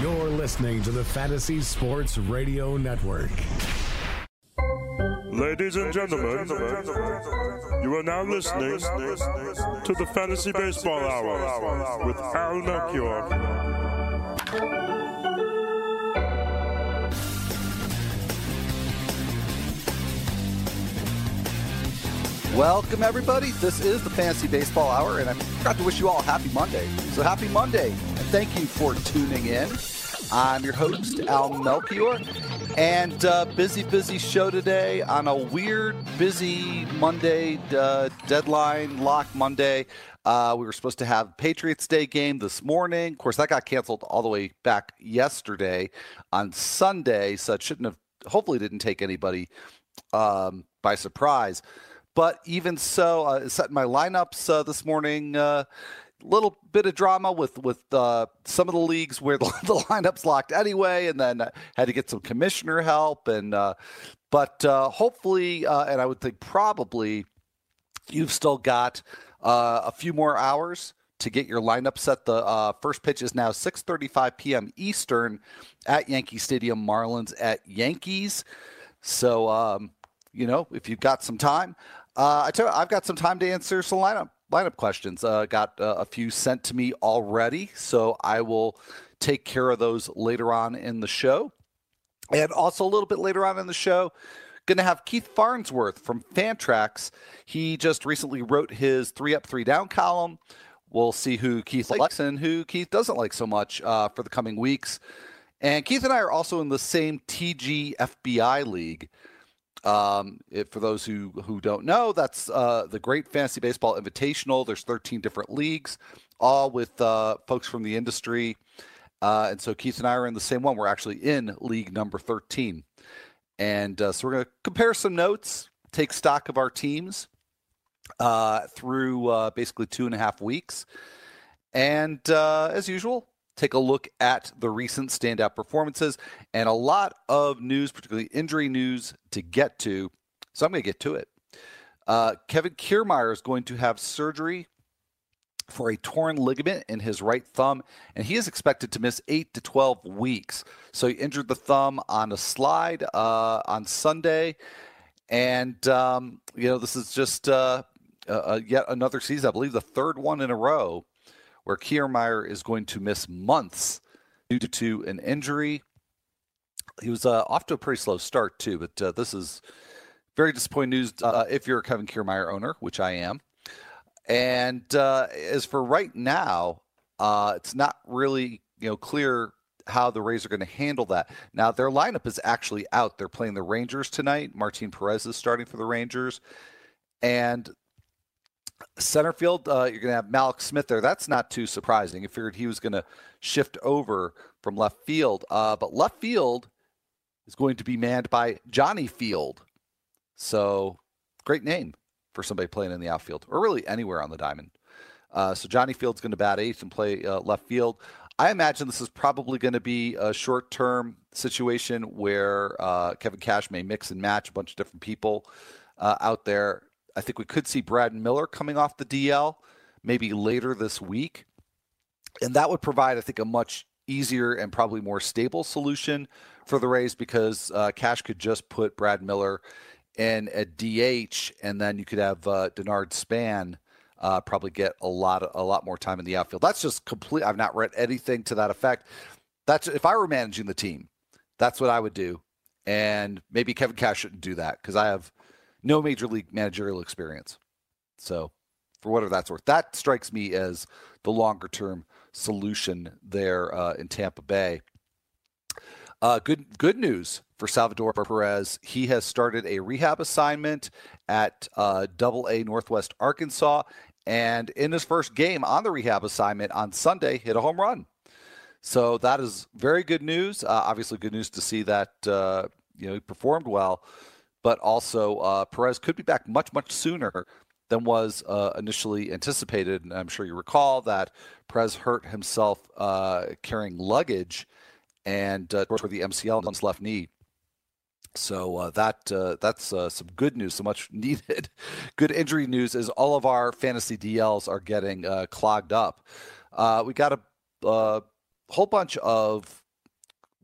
You're listening to the Fantasy Sports Radio Network. Ladies and gentlemen, you are now listening to the Fantasy Baseball Hour with Al Melchior. Welcome, everybody. This is the Fantasy Baseball Hour, and I forgot to wish you all a happy Monday. So, happy Monday, and thank you for tuning in. I'm your host, Al Melchior, and uh, busy, busy show today on a weird, busy Monday, uh, deadline lock Monday. Uh, we were supposed to have Patriots Day game this morning. Of course, that got canceled all the way back yesterday on Sunday, so it shouldn't have, hopefully, didn't take anybody um, by surprise. But even so, uh, setting my lineups uh, this morning. A uh, little bit of drama with with uh, some of the leagues where the, the, lineups locked anyway, and then had to get some commissioner help. And uh, but uh, hopefully, and I would think probably, you've still got a few more hours to get your lineup set. The uh, first pitch is now 6:35 p.m. Eastern at Yankee Stadium. Marlins at Yankees. So um, you know, if you've got some time, uh, I tell you, I've got some time to answer some lineup lineup questions. Uh, got uh, a few sent to me already, so I will take care of those later on in the show. And also a little bit later on in the show, going to have Keith Farnsworth from Fantrax. He just recently wrote his three up, three down column. We'll see who Keith likes and who Keith doesn't like so much uh, for the coming weeks. And Keith and I are also in the same TG FBI league. Um, if, for those who who don't know, that's uh, the Great Fantasy Baseball Invitational. There's 13 different leagues, all with uh, folks from the industry. Uh, and so Keith and I are in the same one. We're actually in league number 13. And uh, so we're going to compare some notes, take stock of our teams uh, through uh, basically two and a half weeks. And as usual, take a look at the recent standout performances and a lot of news, particularly injury news, to get to. So I'm going to get to it. Uh, Kevin Kiermaier is going to have surgery for a torn ligament in his right thumb, and he is expected to miss 8 to 12 weeks. So he injured the thumb on a slide uh, on Sunday. And, um, you know, this is just uh, yet another season, I believe the third one in a row where Kiermaier is going to miss months due to an injury. He was uh, off to a pretty slow start too, but uh, this is very disappointing news uh, if you're a Kevin Kiermaier owner, which I am. And uh, as for right now, uh, it's not really you know clear how the Rays are going to handle that. Now their lineup is actually out. They're playing the Rangers tonight. Martin Perez is starting for the Rangers, and Center field, uh, you're going to have Mallex Smith there. That's not too surprising. I figured he was going to shift over from left field. Uh, but left field is going to be manned by Johnny Field. So, great name for somebody playing in the outfield or really anywhere on the diamond. Uh, so, Johnny Field's going to bat eighth and play uh, left field. I imagine this is probably going to be a short term situation where uh, Kevin Cash may mix and match a bunch of different people uh, out there I think we could see Brad Miller coming off the DL maybe later this week. And that would provide, I think, a much easier and probably more stable solution for the Rays because uh, Cash could just put Brad Miller in a DH, and then you could have uh, Denard Span uh, probably get a lot a lot more time in the outfield. That's just complete. I've not read anything to that effect. That's if I were managing the team, that's what I would do. And maybe Kevin Cash shouldn't do that because I have no major league managerial experience. So, for whatever that's worth, that strikes me as the longer term solution there uh, in Tampa Bay. Uh, good good news for Salvador Perez. He has started a rehab assignment at uh, Double A Northwest Arkansas, and in his first game on the rehab assignment on Sunday, hit a home run. So that is very good news. Uh, obviously, good news to see that uh, you know he performed well but also uh, Perez could be back much, much sooner than was uh, initially anticipated. And I'm sure you recall that Perez hurt himself uh, carrying luggage and uh, the MCL on his left knee. So uh, that uh, that's uh, some good news, so much needed. good injury news is all of our fantasy DLs are getting clogged up. We got a, whole bunch of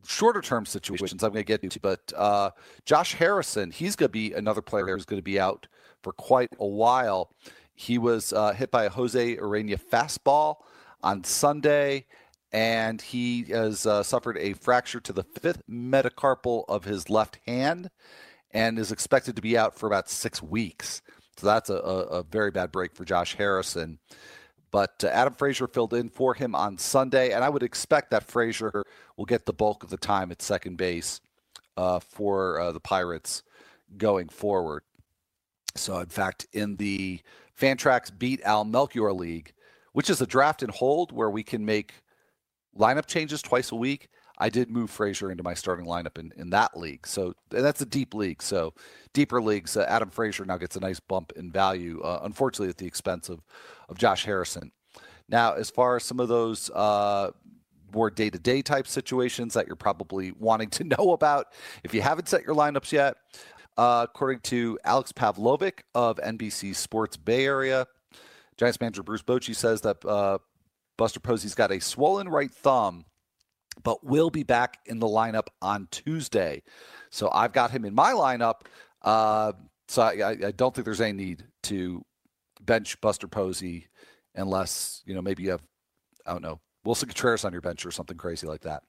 shorter term situations I'm going to get to, but uh, Josh Harrison, he's going to be another player who's going to be out for quite a while. He was uh, hit by a Jose Urena fastball on Sunday, and he has uh, suffered a fracture to the fifth metacarpal of his left hand and is expected to be out for about six weeks. So that's a, a, a very bad break for Josh Harrison. But uh, Adam Frazier filled in for him on Sunday, and I would expect that Frazier will get the bulk of the time at second base uh, for uh, the Pirates going forward. So, in fact, in the Fantrax Beat Al Melchior League, which is a draft and hold where we can make lineup changes twice a week, I did move Frazier into my starting lineup in, in that league. So that's a deep league. So deeper leagues, uh, Adam Frazier now gets a nice bump in value, uh, unfortunately at the expense of, of Josh Harrison. Now, as far as some of those uh, more day to day type situations that you're probably wanting to know about, if you haven't set your lineups yet, uh, according to Alex Pavlovic of NBC Sports Bay Area, Giants manager Bruce Bochy says that uh, Buster Posey's got a swollen right thumb but will be back in the lineup on Tuesday. So I've got him in my lineup. Uh, so I, I, don't think there's any need to bench Buster Posey unless, you know, maybe you have, I don't know, Willson Contreras on your bench or something crazy like that.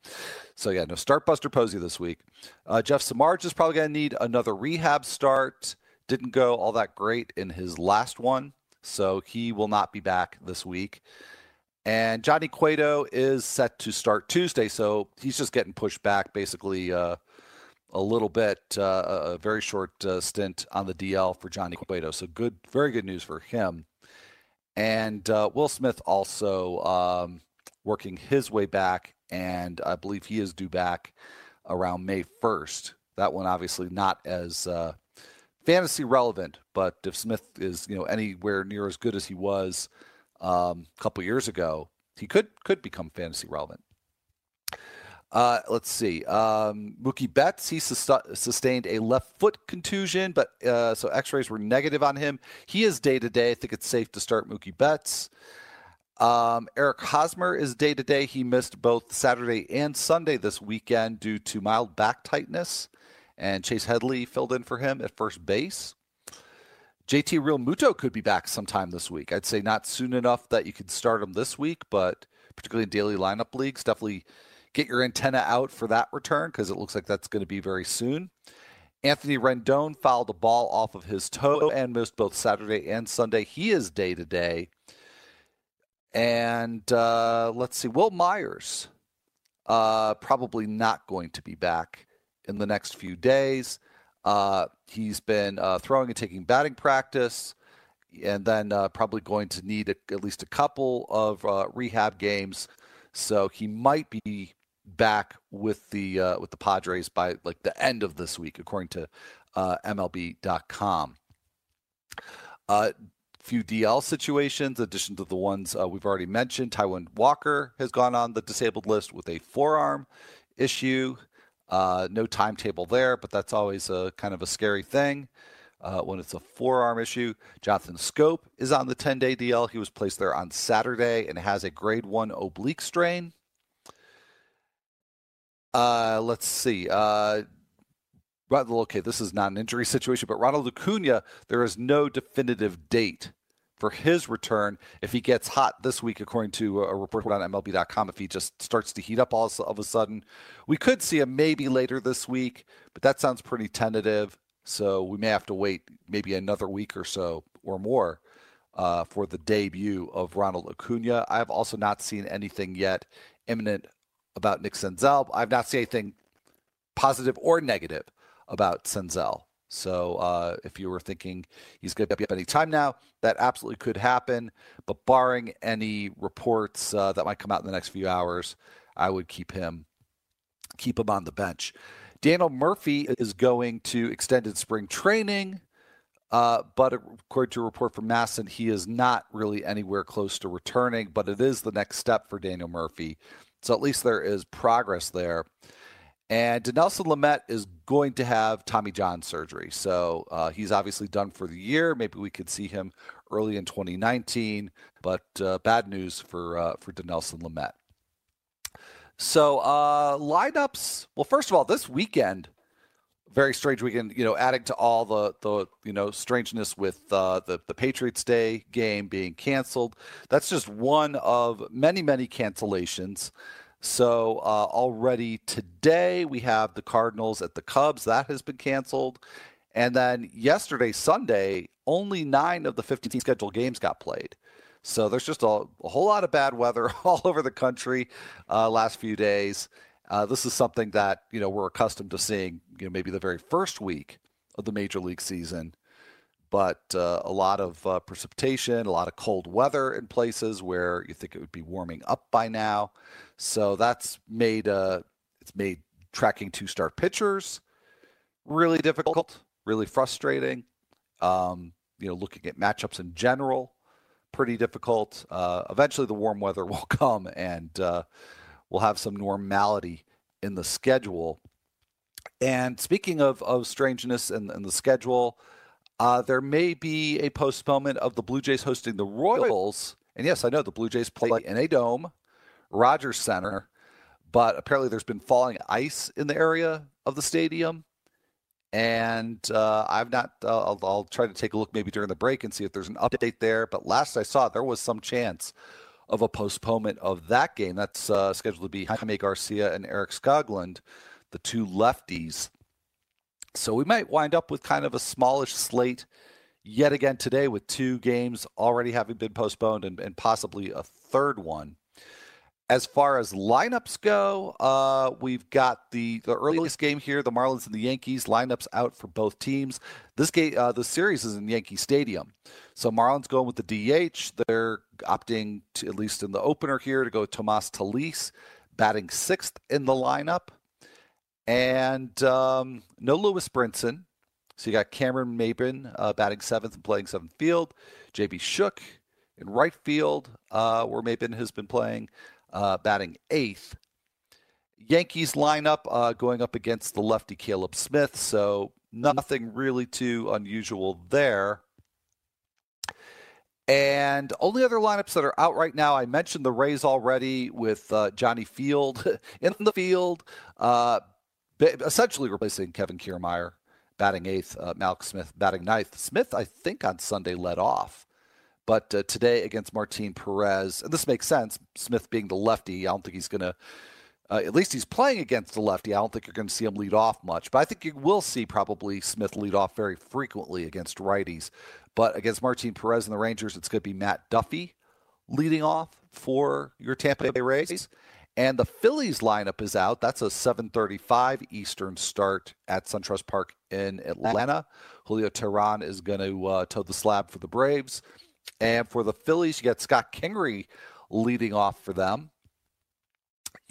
So yeah, no, start Buster Posey this week. Uh, Jeff Samardzija is probably going to need another rehab start. Didn't go all that great in his last one, so he will not be back this week. And Johnny Cueto is set to start Tuesday, so he's just getting pushed back basically uh, a little bit, uh, a very short uh, stint on the DL for Johnny Cueto. So good, very good news for him. And uh, Will Smith also um, working his way back, and I believe he is due back around May 1st. That one obviously not as uh, fantasy relevant, but if Smith is you know anywhere near as good as he was um, a couple years ago, he could could become fantasy relevant. Uh, let's see. Um, Mookie Betts, he sustained a left foot contusion, but uh, so X-rays were negative on him. He is day to day. I think it's safe to start Mookie Betts. Um, Eric Hosmer is day to day. He missed both Saturday and Sunday this weekend due to mild back tightness, and Chase Headley filled in for him at first base. JT Realmuto could be back sometime this week. I'd say not soon enough that you could start him this week, but particularly in daily lineup leagues, definitely get your antenna out for that return because it looks like that's going to be very soon. Anthony Rendon fouled a ball off of his toe and missed both Saturday and Sunday. He is day to day. And uh, let's see, Wil Myers uh, probably not going to be back in the next few days. Uh, he's been uh, throwing and taking batting practice, and then uh, probably going to need a, at least a couple of uh, rehab games. So he might be back with the uh, with the Padres by like the end of this week, according to uh, MLB.com. Uh, few DL situations, in addition to the ones we've already mentioned. Taijuan Walker has gone on the disabled list with a forearm issue. Uh, no timetable there, but that's always a kind of a scary thing uh, when it's a forearm issue. Jonathan Schoop is on the 10 day DL. He was placed there on Saturday and has a grade one oblique strain. Uh, let's see. Uh, okay, this is not an injury situation, but Ronald Acuna, there is no definitive date for his return if he gets hot this week, according to a report on MLB.com. If he just starts to heat up all of a sudden, we could see him maybe later this week, but that sounds pretty tentative. So we may have to wait maybe another week or so or more uh, for the debut of Ronald Acuna. I have also not seen anything yet imminent about Nick Senzel. I've not seen anything positive or negative about Senzel. So uh, if you were thinking he's going to be up any time now, that absolutely could happen. But barring any reports uh, that might come out in the next few hours, I would keep him keep him on the bench. Daniel Murphy is going to extended spring training, uh, but according to a report from MASN, he is not really anywhere close to returning. But it is the next step for Daniel Murphy, so at least there is progress there. And Dinelson Lamet is going to have Tommy John surgery. So uh, he's obviously done for the year. Maybe we could see him early in 2019, but uh, bad news for, uh, for Dinelson Lamet. So uh, lineups. Well, first of all, this weekend, very strange weekend. You know, adding to all the the you know strangeness with uh, the the Patriots Day game being canceled. That's just one of many many cancellations. So uh, already today we have the Cardinals at the Cubs. That has been canceled. And then yesterday, Sunday, only nine of the 15 scheduled games got played. So there's just a, a whole lot of bad weather all over the country uh, last few days. Uh, this is something that you know we're accustomed to seeing. You know, maybe the very first week of the major league season, but uh, a lot of uh, precipitation, a lot of cold weather in places where you think it would be warming up by now. So that's made uh, it's made tracking two star pitchers really difficult, really frustrating. Um, you know, looking at matchups in general, pretty difficult. Uh, eventually, the warm weather will come, and uh, we'll have some normality in the schedule. And speaking of, of strangeness in the schedule, uh, there may be a postponement of the Blue Jays hosting the Royals. And yes, I know the Blue Jays play in a dome, Rogers Center, but apparently there's been falling ice in the area of the stadium. And uh, I've not, uh, I'll, I'll, try to take a look maybe during the break and see if there's an update there. But last I saw, there was some chance of a postponement of that game. That's uh, scheduled to be Jaime Garcia and Eric Skoglund, the two lefties. So we might wind up with kind of a smallish slate yet again today with two games already having been postponed and, and possibly a third one. As far as lineups go, uh, we've got the, the earliest game here, the Marlins and the Yankees. Lineups out for both teams. This game, uh, the series is in Yankee Stadium. So Marlins going with the DH. They're opting to, at least in the opener here, to go Tomas Telis, batting sixth in the lineup. And um, no Lewis Brinson. So you got Cameron Maybin uh, batting seventh and playing seventh field. JB Shuck in right field, uh, where Maybin has been playing, uh, batting eighth. Yankees lineup uh, going up against the lefty Caleb Smith. So nothing really too unusual there. And only other lineups that are out right now, I mentioned the Rays already with uh, Johnny Field in the field, uh, essentially replacing Kevin Kiermaier, batting eighth, uh, Mallex Smith batting ninth. Smith, I think, on Sunday led off. But uh, today against Martin Perez, and this makes sense, Smith being the lefty, I don't think he's going to, uh, at least he's playing against the lefty. I don't think you're going to see him lead off much. But I think you will see probably Smith lead off very frequently against righties. But against Martin Perez and the Rangers, it's going to be Matt Duffy leading off for your Tampa Bay Rays. And the Phillies lineup is out. That's a 7:35 Eastern start at SunTrust Park in Atlanta. Julio Teheran is going to uh, toe the slab for the Braves. And for the Phillies, you got Scott Kingery leading off for them.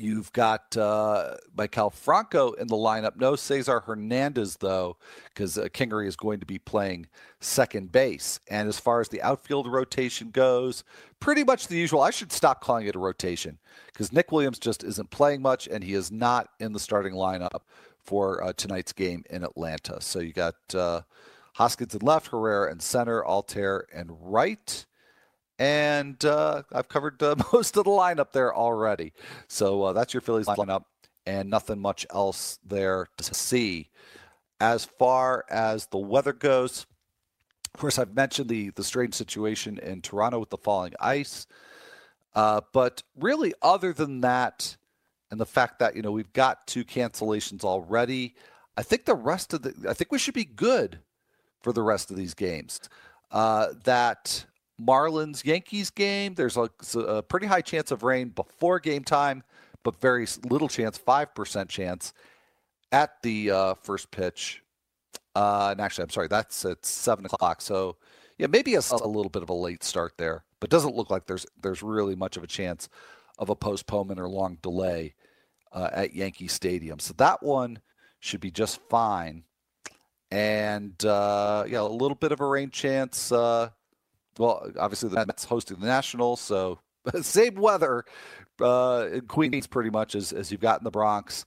You've got uh, Maikel Franco in the lineup. No Cesar Hernandez, though, because uh, Kingery is going to be playing second base. And as far as the outfield rotation goes, pretty much the usual. I should stop calling it a rotation because Nick Williams just isn't playing much, and he is not in the starting lineup for uh, tonight's game in Atlanta. So you got uh, Hoskins in left, Herrera in center, Altherr and right and uh, I've covered uh, most of the lineup there already. So uh, that's your Phillies lineup, and nothing much else there to see. As far as the weather goes, of course, I've mentioned the the strange situation in Toronto with the falling ice, uh, but really, other than that, and the fact that you know we've got two cancellations already, I think the rest of the I think we should be good for the rest of these games. Uh, that Marlins Yankees game, there's a, a, pretty high chance of rain before game time, but very little chance, 5% chance at the uh, first pitch. Uh, and actually, I'm sorry, that's at 7 o'clock. So, yeah, maybe a, a, little bit of a late start there, but doesn't look like there's there's really much of a chance of a postponement or long delay uh, at Yankee Stadium. So that one should be just fine. And uh, yeah, a little bit of a rain chance uh, well, obviously the Mets hosting the Nationals, so same weather uh, in Queens pretty much as, as you've got in the Bronx.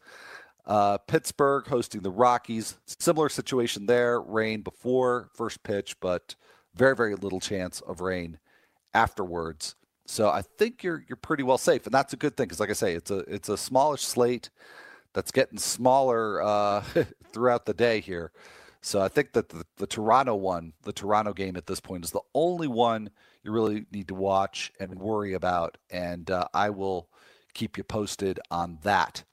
Uh, Pittsburgh hosting the Rockies, similar situation there. Rain before first pitch, but very very little chance of rain afterwards. So I think you're you're pretty well safe, and that's a good thing because, like I say, it's a it's a smallish slate that's getting smaller uh, throughout the day here. So I think that the, the Toronto one, the Toronto game at this point, is the only one you really need to watch and worry about, and uh, I will keep you posted on that.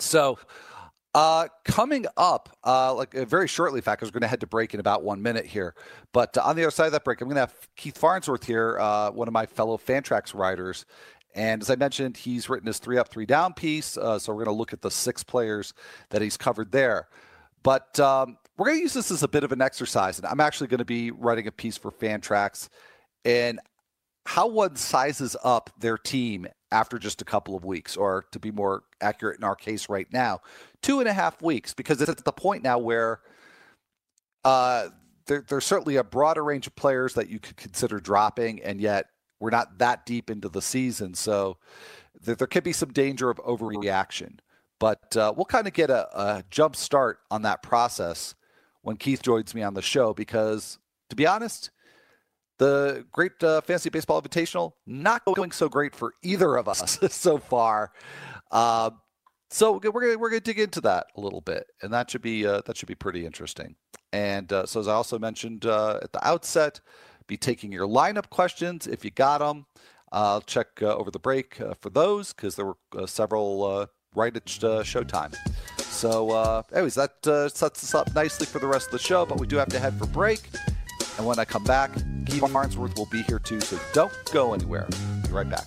So uh, coming up, uh, like uh, very shortly, in fact, we're going to head to break in about one minute here. But on the other side of that break, I'm going to have Keith Farnsworth here, uh, one of my fellow Fantrax writers. And as I mentioned, he's written his three up, three down piece. Uh, so we're going to look at the six players that he's covered there. But um, we're going to use this as a bit of an exercise. And I'm actually going to be writing a piece for Fantrax and how one sizes up their team after just a couple of weeks, or to be more accurate in our case right now, two and a half weeks, because it's at the point now where uh, there, there's certainly a broader range of players that you could consider dropping, and yet we're not that deep into the season. So there, there could be some danger of overreaction. But uh, we'll kind of get a, a jump start on that process when Keith joins me on the show, because to be honest, the Great uh, Fantasy Baseball Invitational not going so great for either of us so far. Uh, so we're gonna we're gonna dig into that a little bit, and that should be uh, that should be pretty interesting. And uh, so as I also mentioned uh, at the outset, be taking your lineup questions if you got them. I'll check uh, over the break for those because there were several right at uh, showtime. So, uh, anyways, that uh, sets us up nicely for the rest of the show. But we do have to head for break. And when I come back, Keith Farnsworth will be here too, so don't go anywhere. Be right back.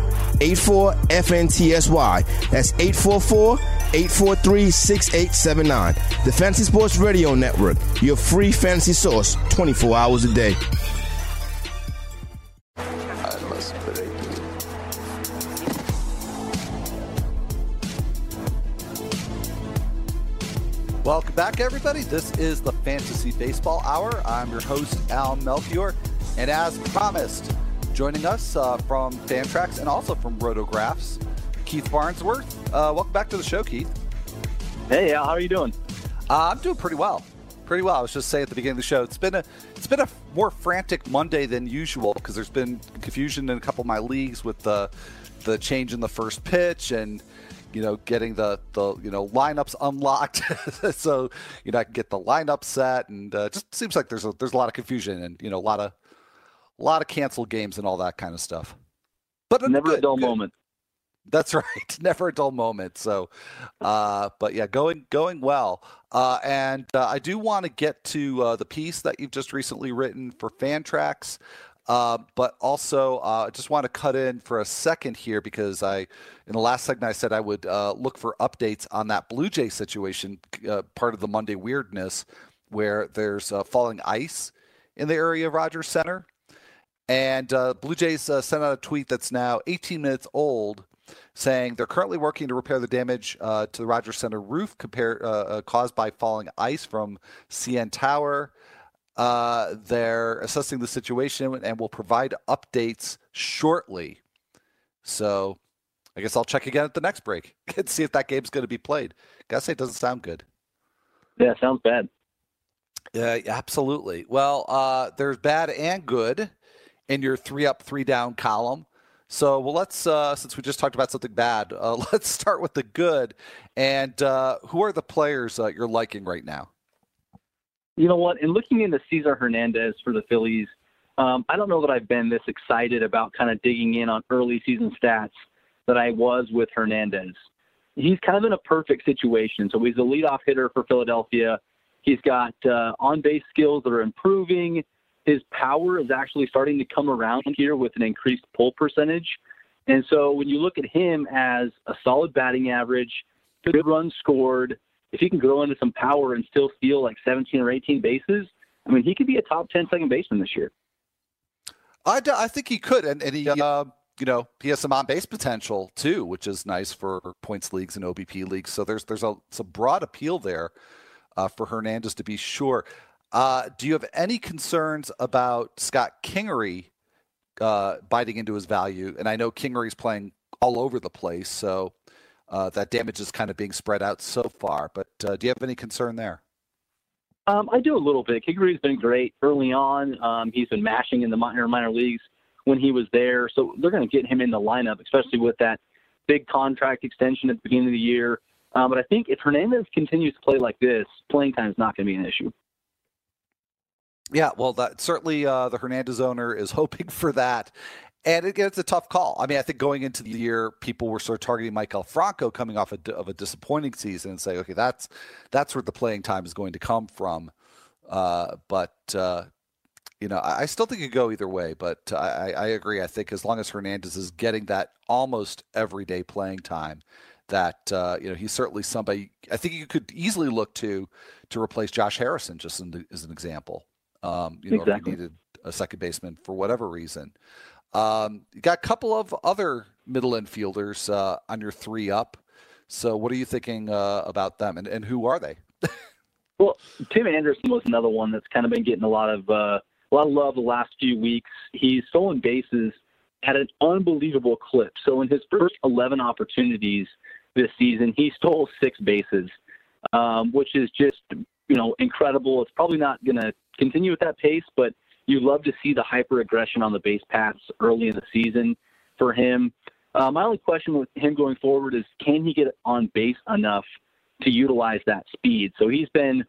84 FNTSY. That's 844 843 6879. The Fantasy Sports Radio Network, your free fantasy source 24 hours a day. Welcome back, everybody. This is the Fantasy Baseball Hour. I'm your host, Al Melchior. And as promised, Joining us uh, from Fantrax and also from Rotographs, Keith Farnsworth. Uh, welcome back to the show, Keith. Hey, how are you doing? Uh, I'm doing pretty well. Pretty well. I was just saying at the beginning of the show, it's been a it's been a more frantic Monday than usual because there's been confusion in a couple of my leagues with the the change in the first pitch and you know getting the the you know lineups unlocked so you know I can get the lineup set and uh, just seems like there's a there's a lot of confusion and you know a lot of a lot of canceled games and all that kind of stuff. But never good, a dull good. moment. That's right. Never a dull moment. So, uh, but yeah, going going well. Uh, and uh, I do want to get to uh, the piece that you've just recently written for Fantrax. Uh, but also, uh, I just want to cut in for a second here because I, in the last segment, I said I would look for updates on that Blue Jay situation, part of the Monday weirdness, where there's falling ice in the area of Rogers Center. And uh, Blue Jays uh, sent out a tweet that's now 18 minutes old saying they're currently working to repair the damage uh, to the Rogers Center roof compare, uh, uh, caused by falling ice from CN Tower. Uh, they're assessing the situation and will provide updates shortly. So I guess I'll check again at the next break and see if that game's going to be played. Gotta say, it doesn't sound good. Yeah, sounds bad. Yeah, absolutely. Well, there's bad and good in your three up, three down column. So, well, let's uh, since we just talked about something bad, uh, let's start with the good. And uh, who are the players uh, you're liking right now? You know what? In looking into Cesar Hernandez for the Phillies, um, I don't know that I've been this excited about kind of digging in on early season stats that I was with Hernandez. he's kind of in a perfect situation. So he's a leadoff hitter for Philadelphia. He's got uh, on base skills that are improving. His power is actually starting to come around here with an increased pull percentage. And so when you look at him as a solid batting average, good runs scored, if he can grow into some power and still steal like 17 or 18 bases, I mean, he could be a top 10 second baseman this year. I, I think he could. And, and he, uh, you know, he has some on base potential too, which is nice for points leagues and OBP leagues. So there's there's a some broad appeal there uh, for Hernandez to be sure. Uh, do you have any concerns about Scott Kingery uh, biting into his value? And I know Kingery's playing all over the place, so uh, that damage is kind of being spread out so far. But uh, do you have any concern there? Um, I do a little bit. Kingery's been great early on. Um, he's been mashing in the minor minor leagues when he was there, so they're going to get him in the lineup, especially with that big contract extension at the beginning of the year. Um, but I think if Hernandez continues to play like this, playing time is not going to be an issue. Yeah, well, that certainly uh, the Hernandez owner is hoping for that. And it, it's a tough call. I mean, I think going into the year, people were sort of targeting Maikel Franco coming off a, of a disappointing season and say, okay, that's that's where the playing time is going to come from. Uh, but uh, you know, I, I, still think it could go either way. But I, I agree. I think as long as Hernandez is getting that almost everyday playing time, that uh, you know he's certainly somebody I think you could easily look to to replace Josh Harrison, just in, as an example. Um, you know, exactly. if you needed a second baseman for whatever reason. Um, you got a couple of other middle infielders uh, on your three up. So, what are you thinking uh, about them, and, and who are they? well, Tim Anderson was another one that's kind of been getting a lot of uh, a lot of love the last few weeks. He's stolen bases at an unbelievable clip. So, in his first 11 opportunities this season, he stole six bases, um, which is just you know incredible. It's probably not going to continue at that pace, but you love to see the hyper aggression on the base paths early in the season for him. Uh, my only question with him going forward is can he get on base enough to utilize that speed? So he's been,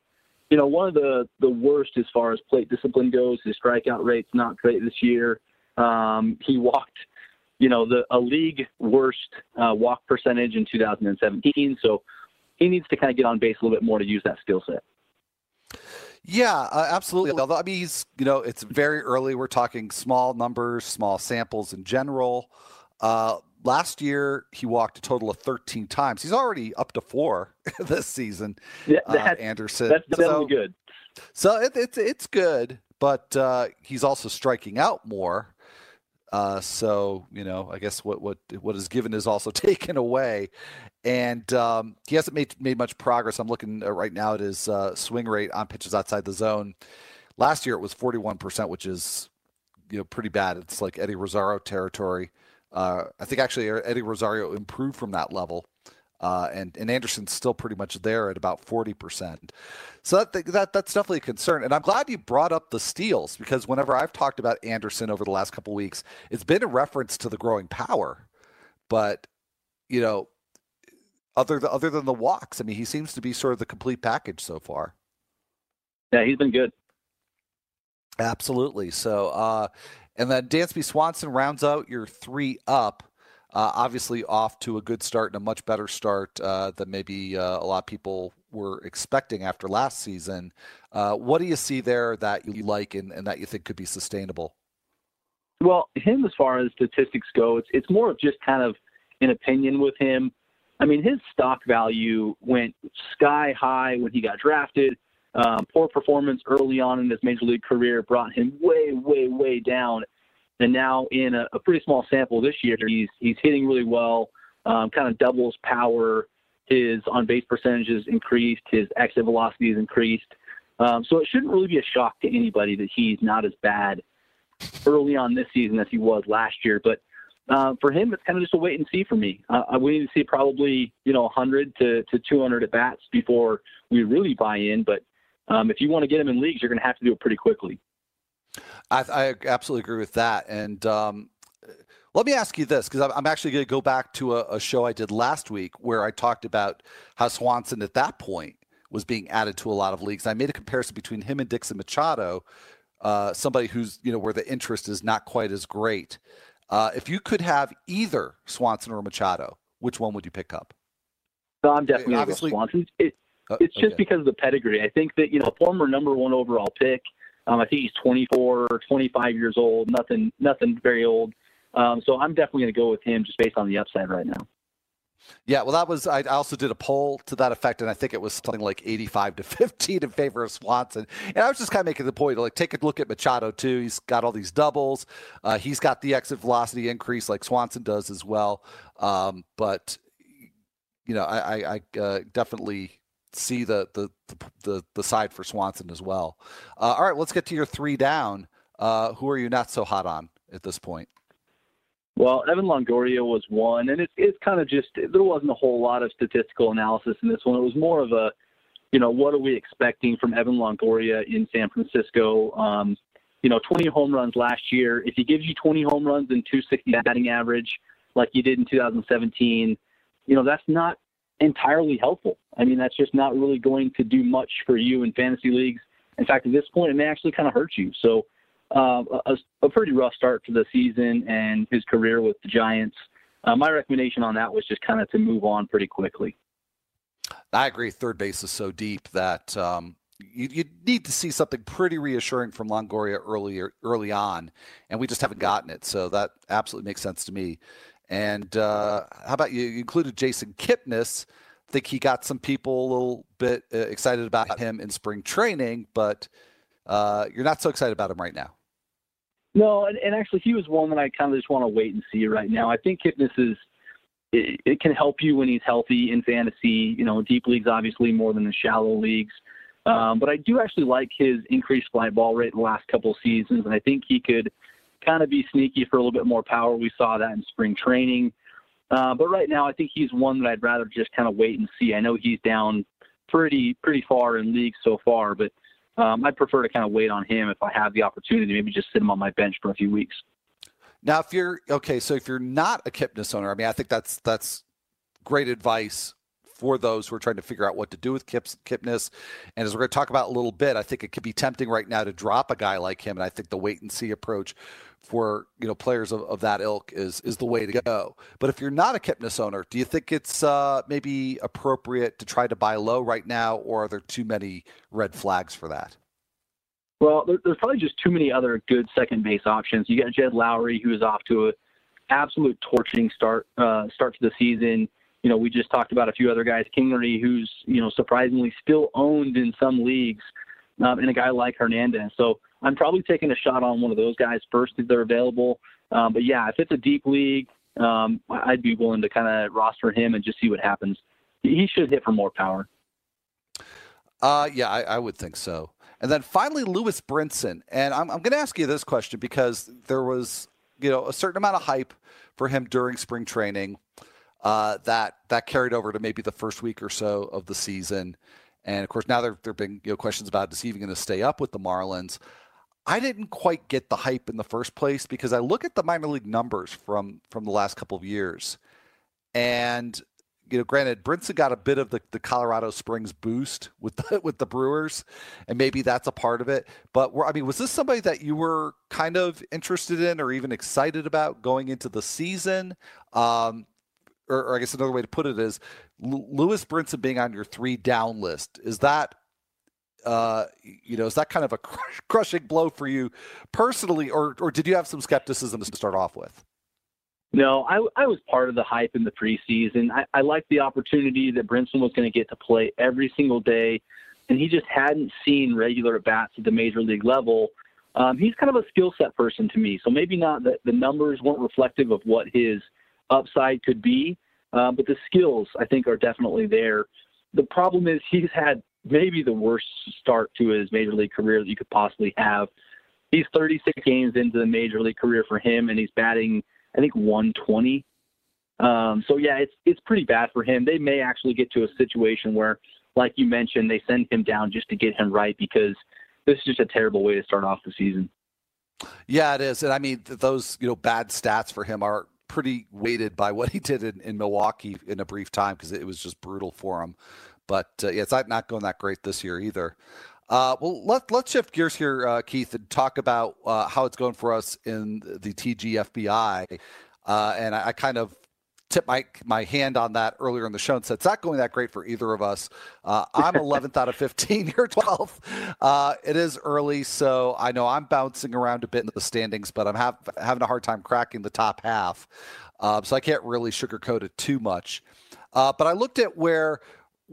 you know, one of the the worst as far as plate discipline goes. His strikeout rate's not great this year. Um, he walked, you know, the a league worst uh, walk percentage in 2017. So he needs to kind of get on base a little bit more to use that skill set. Yeah, uh, absolutely. Although I mean, he's you know, it's very early. We're talking small numbers, small samples in general. Uh, last year, he walked a total of 13 times. He's already up to four this season. Yeah, uh, Anderson. That's definitely so, good. So it, it's it's good, but uh, he's also striking out more. Uh, so you know, I guess what what what is given is also taken away, and um, he hasn't made made much progress. I'm looking right now at his uh, swing rate on pitches outside the zone. Last year it was 41 percent, which is you know pretty bad. It's like Eddie Rosario territory. Uh, I think actually Eddie Rosario improved from that level. Uh, and and Anderson's still pretty much there at about forty percent. So that, that that's definitely a concern. And I'm glad you brought up the steals because whenever I've talked about Anderson over the last couple weeks, it's been a reference to the growing power. But you know, other than, other than the walks, I mean, he seems to be sort of the complete package so far. Yeah, he's been good. Absolutely. So, uh, and then Dansby Swanson rounds out your three up. Uh, obviously, off to a good start and a much better start uh, than maybe uh, a lot of people were expecting after last season. Uh, what do you see there that you like and, and, that you think could be sustainable? Well, him as far as statistics go, it's it's more of just kind of an opinion with him. I mean, his stock value went sky high when he got drafted. Um, poor performance early on in his major league career brought him way, way, way down and now in a, a pretty small sample this year, he's he's hitting really well, um, kind of doubles power. His on base percentages increased. His exit velocity has increased. Um, so it shouldn't really be a shock to anybody that he's not as bad early on this season as he was last year. But uh, for him, it's kind of just a wait and see for me. Uh, we need to see probably you know 100 to, to 200 at bats before we really buy in. But um, if you want to get him in leagues, you're going to have to do it pretty quickly. I, I absolutely agree with that. And um, let me ask you this, because I'm actually going to go back to a, a, show I did last week where I talked about how Swanson at that point was being added to a lot of leagues. I made a comparison between him and Dixon Machado, uh, somebody who's you know where the interest is not quite as great. Uh, if you could have either Swanson or Machado, which one would you pick up? No, I'm definitely go Swanson. It, uh, it's just okay. because of the pedigree. I think that you know, former number one overall pick. Um, I think he's 24 or 25 years old. Nothing, nothing very old. Um, so I'm definitely going to go with him just based on the upside right now. Yeah, well, that was. I also did a poll to that effect, and I think it was something like 85 to 15 in favor of Swanson. And I was just kind of making the point, like, take a look at Machado too. He's got all these doubles. Uh, he's got the exit velocity increase like Swanson does as well. Um, but you know, I, I, I uh, definitely see the, the the the side for Swanson as well. Uh, all right, let's get to your three down. Uh, who are you not so hot on at this point? Well, Evan Longoria was one, and it's it's kind of just there wasn't a whole lot of statistical analysis in this one. It was more of a, you know, what are we expecting from Evan Longoria in San Francisco? Um, you know, 20 home runs last year. If he gives you 20 home runs and 260 batting average, like he did in 2017, you know, that's not entirely helpful. I mean, that's just not really going to do much for you in fantasy leagues. In fact, at this point, it may actually kind of hurt you. So uh, a, a, pretty rough start to the season and his career with the Giants. Uh, my recommendation on that was just kind of to move on pretty quickly. I agree. Third base is so deep that um, you, you, need to see something pretty reassuring from Longoria earlier early on, and we just haven't gotten it. So that absolutely makes sense to me. And uh, how about you? Included Jason Kipnis. I think he got some people a little bit uh, excited about him in spring training, but uh, you're not so excited about him right now. No, and, and actually, he was one that I kind of just want to wait and see right now. I think Kipnis is it, it, can help you when he's healthy in fantasy. You know, deep leagues obviously more than the shallow leagues. Um, but I do actually like his increased fly ball rate in the last couple of seasons, and I think he could kind of be sneaky for a little bit more power. We saw that in spring training. Uh, but right now, I think he's one that I'd rather just kind of wait and see. I know he's down pretty pretty far in league so far, but um, I'd prefer to kind of wait on him if I have the opportunity, maybe just sit him on my bench for a few weeks. Now, if you're okay, so if you're not a Kipnis owner, I mean, I think that's that's great advice for those who are trying to figure out what to do with Kips, Kipnis. And as we're going to talk about a little bit, I think it could be tempting right now to drop a guy like him. And I think the wait and see approach for you know players of, of that ilk is is the way to go. But if you're not a Kipnis owner, do you think it's uh, maybe appropriate to try to buy low right now, or are there too many red flags for that? Well, there's probably just too many other good second base options. You got Jed Lowrie, who is off to an absolute torching start uh, start to the season. You know, we just talked about a few other guys. Kingery, who's you know surprisingly still owned in some leagues, um, and a guy like Hernandez. So I'm probably taking a shot on one of those guys first if they're available. Um, but yeah, if it's a deep league, um, I'd be willing to kind of roster him and just see what happens. He should hit for more power. Uh, yeah, I, I would think so. And then finally, Lewis Brinson. And I'm, I'm going to ask you this question because there was, you know, a certain amount of hype for him during spring training uh, that that carried over to maybe the first week or so of the season. And of course, now there there have been you know questions about is he even going to stay up with the Marlins. I didn't quite get the hype in the first place because I look at the minor league numbers from from the last couple of years, and you know, granted, Brinson got a bit of the, the Colorado Springs boost with the, with the Brewers, and maybe that's a part of it. But I mean, was this somebody that you were kind of interested in or even excited about going into the season? Um, or, or I guess another way to put it is Lewis Brinson being on your three down list. Is that uh, you know, is that kind of a crushing blow for you personally, or or did you have some skepticism to start off with? No, I, I was part of the hype in the preseason. I, I liked the opportunity that Brinson was going to get to play every single day, and he just hadn't seen regular bats at the major league level. Um, he's kind of a skill set person to me, so maybe not that the numbers weren't reflective of what his upside could be, uh, but the skills I think are definitely there. The problem is he's had maybe the worst start to his major league career that you could possibly have. He's 36 games into the major league career for him, and he's batting I think 120. Um, so yeah, it's it's pretty bad for him. They may actually get to a situation where, like you mentioned, they send him down just to get him right because this is just a terrible way to start off the season. Yeah, it is, and I mean those you know bad stats for him are pretty weighted by what he did in, in Milwaukee in a brief time because it was just brutal for him. But uh, yeah, it's not going that great this year either. Uh, well, let, let's shift gears here, uh, Keith, and talk about uh, how it's going for us in the TGFBI. Uh, and I, I, kind of tipped my my hand on that earlier in the show and said it's not going that great for either of us. Uh, I'm 11th out of 15. You're 12th. Uh, it is early, so I know I'm bouncing around a bit in the standings, but I'm have, having a hard time cracking the top half. Uh, so I can't really sugarcoat it too much. But I looked at where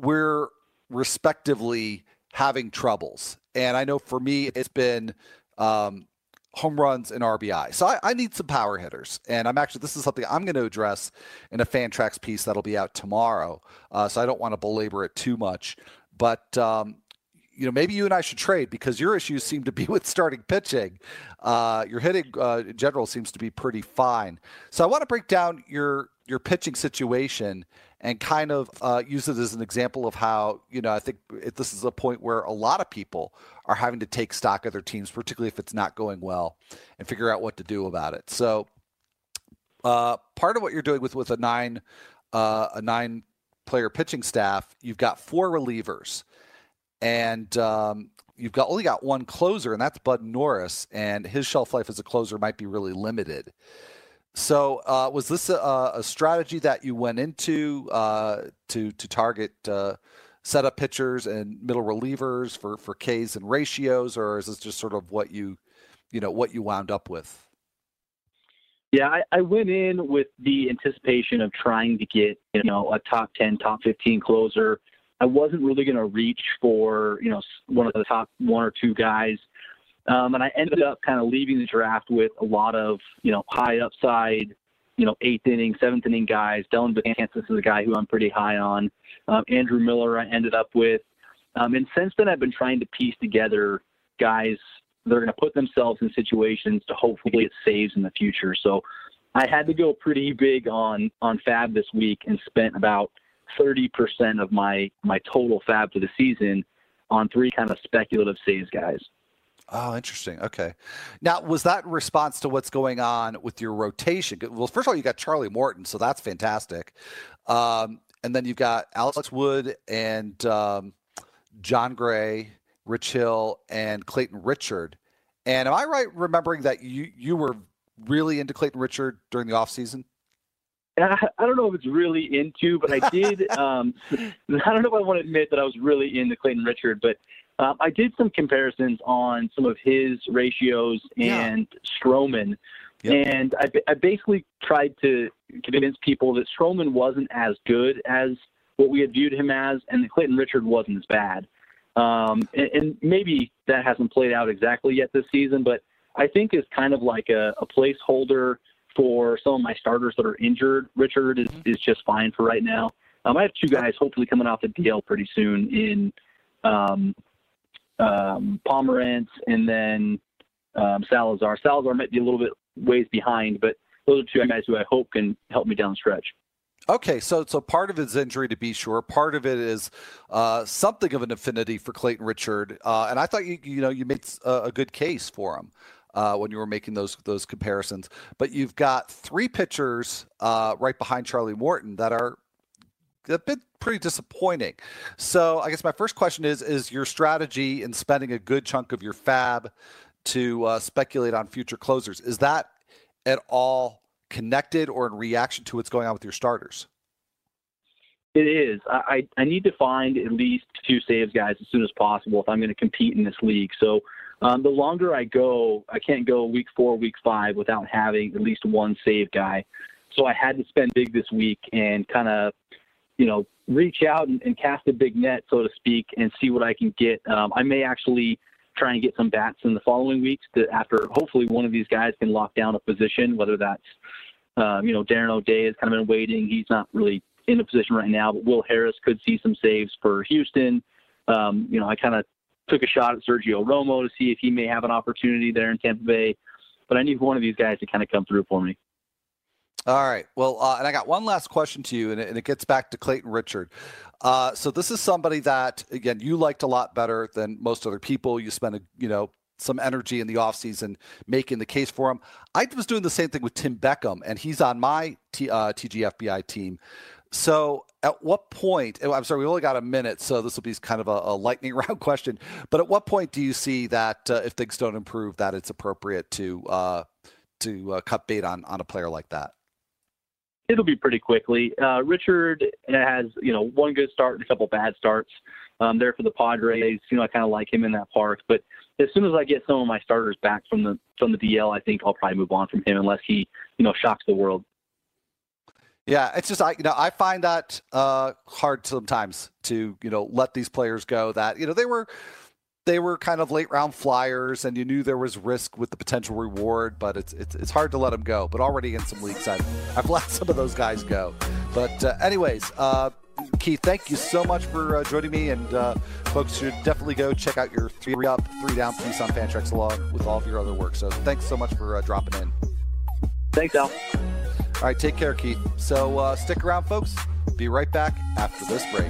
we're respectively having troubles, and I know for me it's been. Um, home runs and RBI. So I, I, need some power hitters. And I'm actually, this is something I'm going to address in a Fantrax piece that'll be out tomorrow. Uh, so I don't want to belabor it too much. But, um, you know, maybe you and I should trade because your issues seem to be with starting pitching. Uh, your hitting uh, in general seems to be pretty fine. So I want to break down your your pitching situation and kind of uh, use it as an example of how you know I think this is a point where a lot of people are having to take stock of their teams, particularly if it's not going well, and figure out what to do about it. So, uh, part of what you're doing with with a nine uh, a nine player pitching staff, you've got four relievers, and um, you've got only got one closer, and that's Bud Norris, and his shelf life as a closer might be really limited. So, uh, was this a, a, strategy that you went into uh, to to target uh, setup pitchers and middle relievers for for Ks and ratios, or is this just sort of what you you know what you wound up with? Yeah, I, I went in with the anticipation of trying to get you know a top ten, top fifteen closer. I wasn't really going to reach for you know one of the top one or two guys, um, and I ended up kind of leaving the draft with a lot of you know high upside, you know eighth inning, seventh inning guys. Dellin Betances is a guy who I'm pretty high on. Um, Andrew Miller, I ended up with. Um, and since then, I've been trying to piece together guys that are going to put themselves in situations to hopefully get saves in the future. So I had to go pretty big on on FAAB this week and spent about 30% of my my total FAAB for the season on three kind of speculative saves guys. Oh, interesting. Okay. Now, was that in response to what's going on with your rotation? Well, first of all, you got Charlie Morton, so that's fantastic. Um, and then you've got Alex Wood and um, Jon Gray, Rich Hill, and Clayton Richard. And am I right remembering that you you were really into Clayton Richard during the offseason? I, I don't know if it's really into, but I did. um, I don't know if I want to admit that I was really into Clayton Richard, but um, I did some comparisons on some of his ratios and yeah. Stroman Yep. And I, I basically tried to convince people that Stroman wasn't as good as what we had viewed him as, and that Clayton Richard wasn't as bad. Um, and, and, maybe that hasn't played out exactly yet this season, but I think is kind of like a, a placeholder for some of my starters that are injured. Richard is, mm-hmm. is just fine for right now. Um, I have two guys hopefully coming off the DL pretty soon in um, um, Pomeranz and then um, Salazar. Salazar might be a little bit ways behind, but those are two guys who I hope can help me down the stretch. Okay, so so part of his injury, to be sure, part of it is uh, something of an affinity for Clayton Richard, uh, and I thought you you know you made a, a good case for him uh, when you were making those those comparisons. But you've got three pitchers uh, right behind Charlie Morton that are a bit pretty disappointing. So I guess my first question is: Is your strategy in spending a good chunk of your FAAB to uh, speculate on future closers. Is that at all connected or in reaction to what's going on with your starters? It is. I, I need to find at least two saves guys as soon as possible if I'm going to compete in this league. So um, the longer I go, I can't go week four, week five without having at least one save guy. So I had to spend big this week and kind of, you know, reach out and, and, cast a big net, so to speak, and see what I can get. Um, I may actually try and get some bats in the following weeks to after hopefully one of these guys can lock down a position, whether that's um, you know Darren O'Day has kind of been waiting. He's not really in a position right now, but Will Harris could see some saves for Houston. Um, you know, I kind of took a shot at Sergio Romo to see if he may have an opportunity there in Tampa Bay, but I need one of these guys to kind of come through for me. All right. Well, uh, and I got one last question to you, and it, and it gets back to Clayton Richard. Uh, so this is somebody that, again, you liked a lot better than most other people. You spent, a, you know, some energy in the offseason making the case for him. I was doing the same thing with Tim Beckham, and he's on my T, uh, TGFBI team. So at what point, oh, I'm sorry, we only got a minute, so this will be kind of a, a lightning round question. But at what point do you see that uh, if things don't improve, that it's appropriate to uh, to uh, cut bait on on a player like that? It'll be pretty quickly. Uh, Richard has, you know, one good start and a couple bad starts um, there for the Padres. You know, I kind of like him in that park. But as soon as I get some of my starters back from the from the DL, I think I'll probably move on from him unless he, you know, shocks the world. Yeah, it's just I you know I find that uh, hard sometimes to you know let these players go that you know they were they were kind of late round flyers and you knew there was risk with the potential reward, but it's it's, it's hard to let them go. But already in some leagues, I've I've let some of those guys go. But uh, anyways. Uh, Keith, thank you so much for uh, joining me, and uh, folks should definitely go check out your three up, three down piece on Fantrax along with all of your other work. So thanks so much for uh, dropping in. Thanks, Al. All right, take care, Keith. So uh, stick around, folks. Be right back after this break.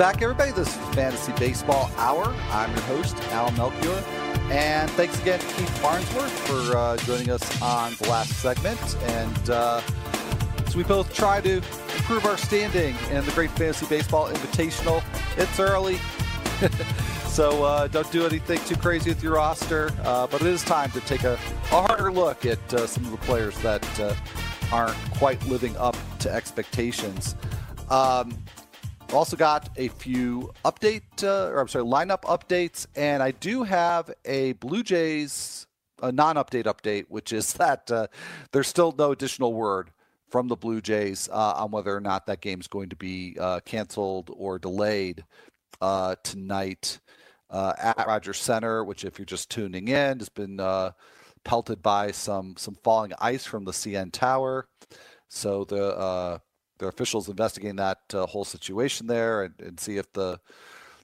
Back, everybody. This is Fantasy Baseball Hour. I'm your host, Al Melchior. And thanks again to Keith Farnsworth for uh, joining us on the last segment. And uh, as we both try to improve our standing in the Great Fantasy Baseball Invitational, it's early. so uh, don't do anything too crazy with your roster. Uh, but it is time to take a, a harder look at uh, some of the players that uh, aren't quite living up to expectations. Um, also got a few update, uh, or I'm sorry, lineup updates, and I do have a Blue Jays a non-update update, which is that uh, there's still no additional word from the Blue Jays uh, on whether or not that game's going to be uh, canceled or delayed uh, tonight uh, at Rogers Center. Which, if you're just tuning in, has been pelted by some some falling ice from the CN Tower. So the the officials investigating that uh, whole situation there and, and, see if the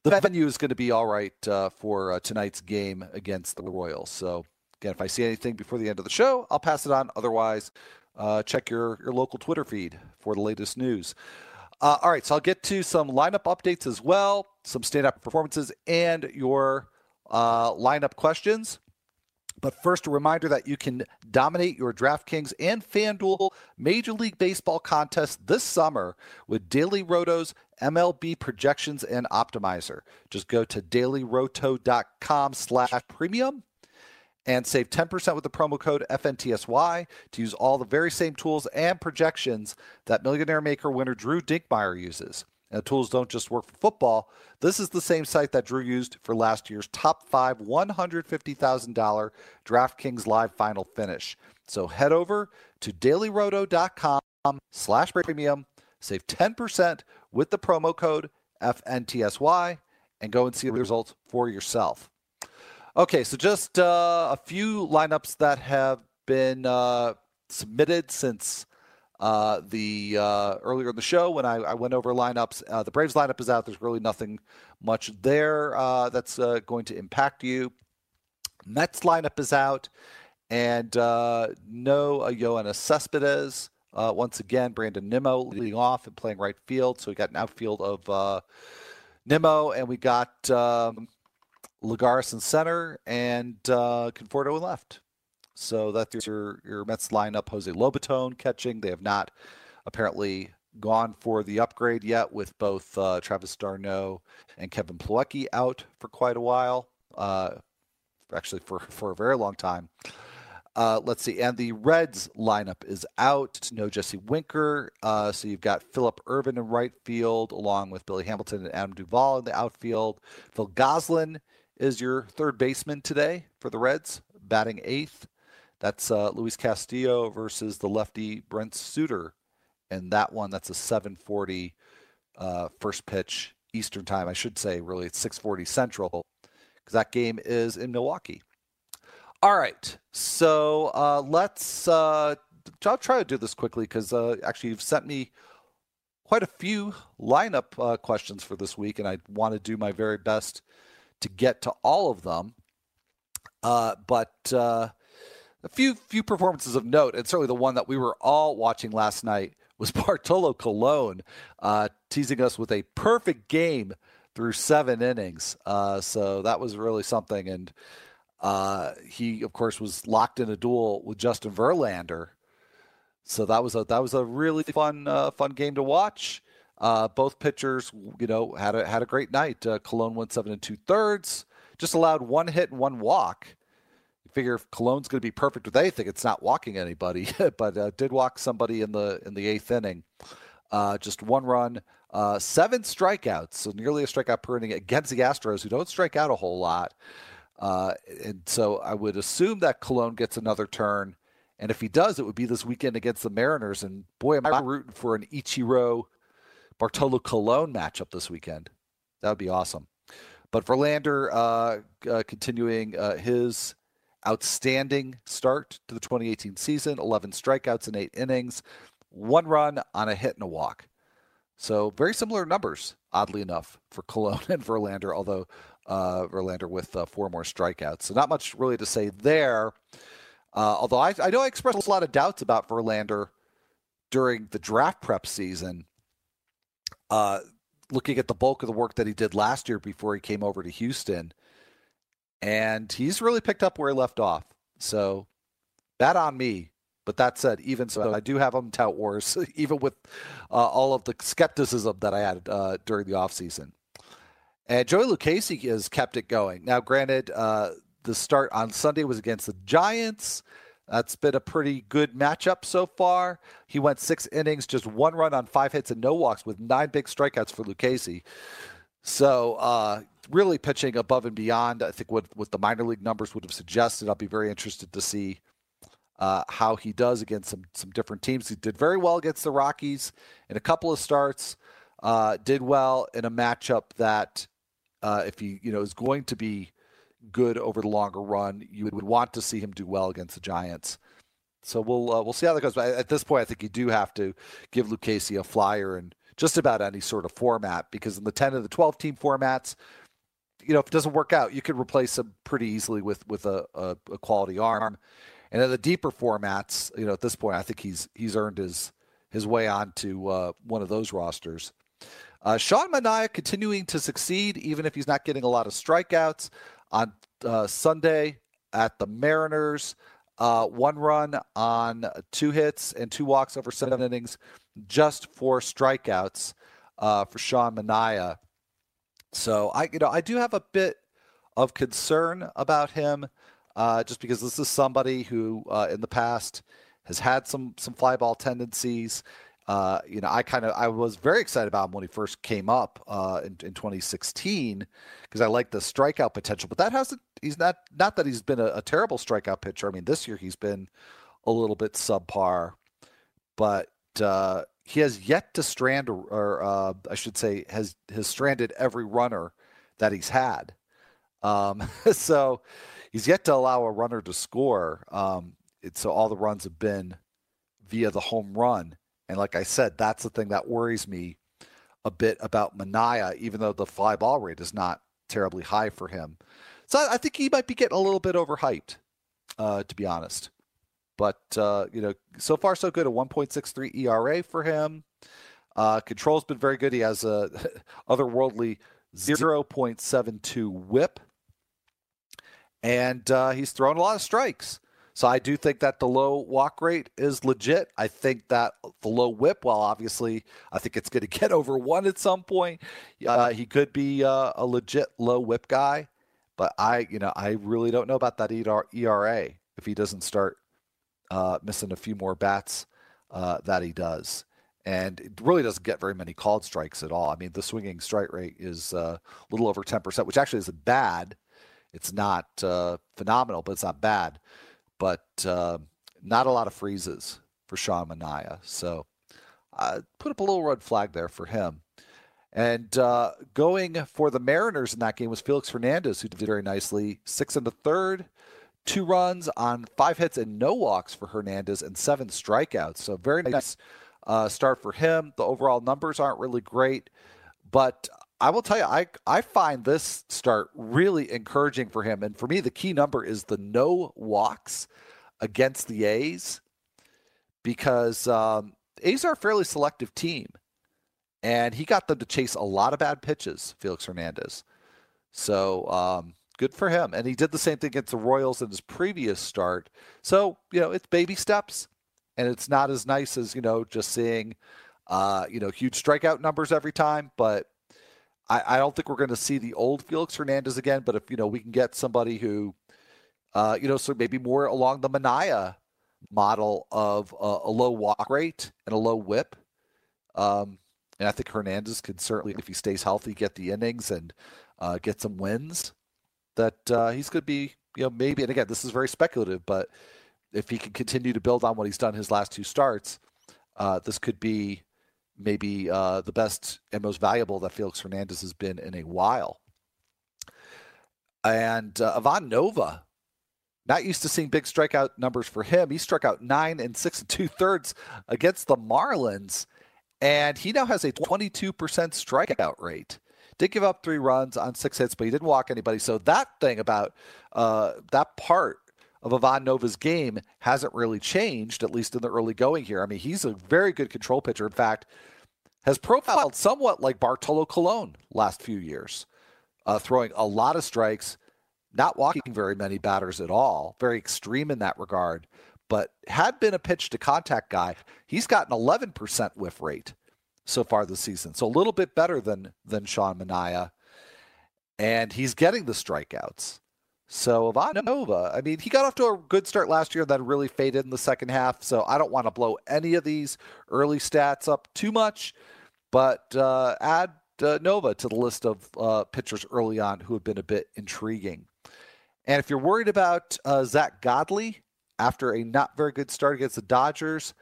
the venue is going to be all right uh, for uh, tonight's game against the Royals. So again, if I see anything before the end of the show, I'll pass it on. Otherwise, uh, check your your local Twitter feed for the latest news. Uh, all right, so I'll get to some lineup updates as well, some stand-up performances, and your uh, lineup questions. But first, a reminder that you can dominate your DraftKings and FanDuel Major League Baseball contest this summer with Daily Roto's MLB projections and optimizer. Just go to dailyroto.com slash premium and save 10% with the promo code FNTSY to use all the very same tools and projections that Millionaire Maker winner Drew Dinkmeyer uses. The tools don't just work for football. This is the same site that Drew used for last year's top five $150,000 DraftKings Live final finish. So head over to dailyroto.com slash premium, save 10% with the promo code FNTSY, and go and see the results for yourself. Okay, so just uh, a few lineups that have been uh, submitted since uh, the uh, earlier in the show when I, I went over lineups, uh, the Braves lineup is out. There's really nothing much there uh, that's uh, going to impact you. Mets lineup is out, and uh, no Yoenis Cespedes. once again, Brandon Nimmo leading off and playing right field. So we got an outfield of Nimmo, and we got um, Lagares in center and Conforto in left. So that's your your Mets lineup. Jose Lobaton catching. They have not apparently gone for the upgrade yet with both uh, Travis d'Arnaud and Kevin Plawecki out for quite a while. Uh, actually, for for a very long time. Uh, let's see, and the Reds lineup is out. No Jesse Winker. Uh, so you've got Phillip Ervin in right field, along with Billy Hamilton and Adam Duvall in the outfield. Phil Gosselin is your third baseman today for the Reds, batting eighth. That's uh, Luis Castillo versus the lefty Brent Suter. And that one, that's a 740 uh, first pitch Eastern time. I should say, really, it's 640 Central because that game is in Milwaukee. All right. So uh, let's. Uh, I'll try to do this quickly because uh, actually you've sent me quite a few lineup uh, questions for this week, and I want to do my very best to get to all of them. But a few few performances of note, and certainly the one that we were all watching last night was Bartolo Colon uh, teasing us with a perfect game through seven innings. Uh, so that was really something. And uh, he, of course, was locked in a duel with Justin Verlander. So that was a that was a really fun uh, fun game to watch. Uh, both pitchers, you know, had a had a great night. Uh, Colon went seven and two thirds, just allowed one hit and one walk. Figure if Colon's going to be perfect with anything, it's not walking anybody, but uh, did walk somebody in the in the eighth inning. Uh, just one run, uh, seven strikeouts, so nearly a strikeout per inning against the Astros, who don't strike out a whole lot. Uh, and so I would assume that Colon gets another turn. And if he does, it would be this weekend against the Mariners. And boy, am I rooting for an Ichiro Bartolo Colon matchup this weekend. That would be awesome. But Verlander uh, uh, continuing uh, his outstanding start to the 2018 season 11 strikeouts in eight innings, one run on a hit and a walk. So very similar numbers, oddly enough, for Colon and Verlander, although uh, Verlander with uh, four more strikeouts. So not much really to say there. Uh, although I, I know I expressed a lot of doubts about Verlander during the draft prep season. Uh, looking at the bulk of the work that he did last year before he came over to Houston, and he's really picked up where he left off. So, bad on me. But that said, even so, I do have him tout wars, even with uh, all of the skepticism that I had uh, during the offseason. And Joey Lucchesi has kept it going. Now, granted, uh, the start on Sunday was against the Giants. That's been a pretty good matchup so far. He went six innings, just one run on five hits and no walks with nine big strikeouts for Lucchesi. So, uh, really pitching above and beyond, I think, what, what the minor league numbers would have suggested. I'll be very interested to see uh, how he does against some, some different teams. He did very well against the Rockies in a couple of starts, uh, did well in a matchup that uh, if he you know is going to be good over the longer run, you would want to see him do well against the Giants. So we'll uh, we'll see how that goes. But at this point, I think you do have to give Lucchesi a flyer in just about any sort of format because in the ten of the twelve team formats, you know if it doesn't work out, you could replace him pretty easily with with a, a, a quality arm. And in the deeper formats, you know at this point, I think he's he's earned his his way onto uh, one of those rosters. Uh, Sean Manaea continuing to succeed, even if he's not getting a lot of strikeouts. On uh, Sunday at the Mariners, uh, one run on two hits and two walks over seven innings, just four strikeouts uh, for Sean Manaea. So I, you know, I do have a bit of concern about him, uh, just because this is somebody who, uh, in the past, has had some some fly ball tendencies. Uh, you know, I kind of I was very excited about him when he first came up uh, in, in 2016 because I like the strikeout potential. But that hasn't. He's not not that he's been a, a, terrible strikeout pitcher. I mean, this year he's been a little bit subpar, but uh, he has yet to strand, or, uh, I should say, has has stranded every runner that he's had. Um, so he's yet to allow a runner to score. Um, so all the runs have been via the home run and like I said, that's the thing that worries me a bit about Manaea, even though the fly ball rate is not terribly high for him. So I think he might be getting a little bit overhyped, uh, to be honest. But uh, you know, so far so good. A 1.63 ERA for him. Uh, control's been very good. He has a otherworldly 0.72 WHIP, and uh, he's thrown a lot of strikes. So I do think that the low walk rate is legit. I think that the low whip, well, obviously, I think it's going to get over one at some point. Uh, he could be uh, a legit low whip guy, but I, you know, I really don't know about that ERA if he doesn't start uh, missing a few more bats uh, that he does. And it really doesn't get very many called strikes at all. I mean, the swinging strike rate is uh, a little over 10%, which actually isn't bad. It's not uh, phenomenal, but it's not bad but uh, not a lot of freezes for Sean Manaea. So I put up a little red flag there for him. And uh, going for the Mariners in that game was Felix Hernandez, who did very nicely. Six and a third, two runs on five hits and no walks for Hernandez and seven strikeouts. So very nice uh, start for him. The overall numbers aren't really great, but I will tell you, I I find this start really encouraging for him. And for me, the key number is the no walks against the A's because um, A's are a fairly selective team, and he got them to chase a lot of bad pitches. Felix Hernandez, so um, good for him. And he did the same thing against the Royals in his previous start. So you know, it's baby steps, and it's not as nice as you know just seeing uh, you know huge strikeout numbers every time, but I, I don't think we're going to see the old Felix Hernandez again, but if you know we can get somebody who, uh, you know, so maybe more along the Manaea model of uh, a low walk rate and a low WHIP. Um, and I think Hernandez can certainly, if he stays healthy, get the innings and uh, get some wins. That uh, he's going to be, you know, maybe. And again, this is very speculative, but if he can continue to build on what he's done his last two starts, uh, this could be maybe uh, the best and most valuable that Felix Hernandez has been in a while. And uh, Ivan Nova, not used to seeing big strikeout numbers for him. He struck out nine and six and two thirds against the Marlins, and he now has a 22% strikeout rate. Did give up three runs on six hits, but he didn't walk anybody. So that thing about uh, that part of Ivan Nova's game hasn't really changed, at least in the early going here. I mean, he's a very good control pitcher. In fact, has profiled somewhat like Bartolo Colon last few years, uh, throwing a lot of strikes, not walking very many batters at all, very extreme in that regard, but had been a pitch to contact guy. He's got an 11% whiff rate so far this season, so a little bit better than than Sean Manaea, and he's getting the strikeouts. So Ivan Nova, I mean, he got off to a good start last year, then really faded in the second half. So I don't want to blow any of these early stats up too much, but uh, add uh, Nova to the list of uh, pitchers early on who have been a bit intriguing. And if you're worried about uh, Zack Godley after a not very good start against the Dodgers,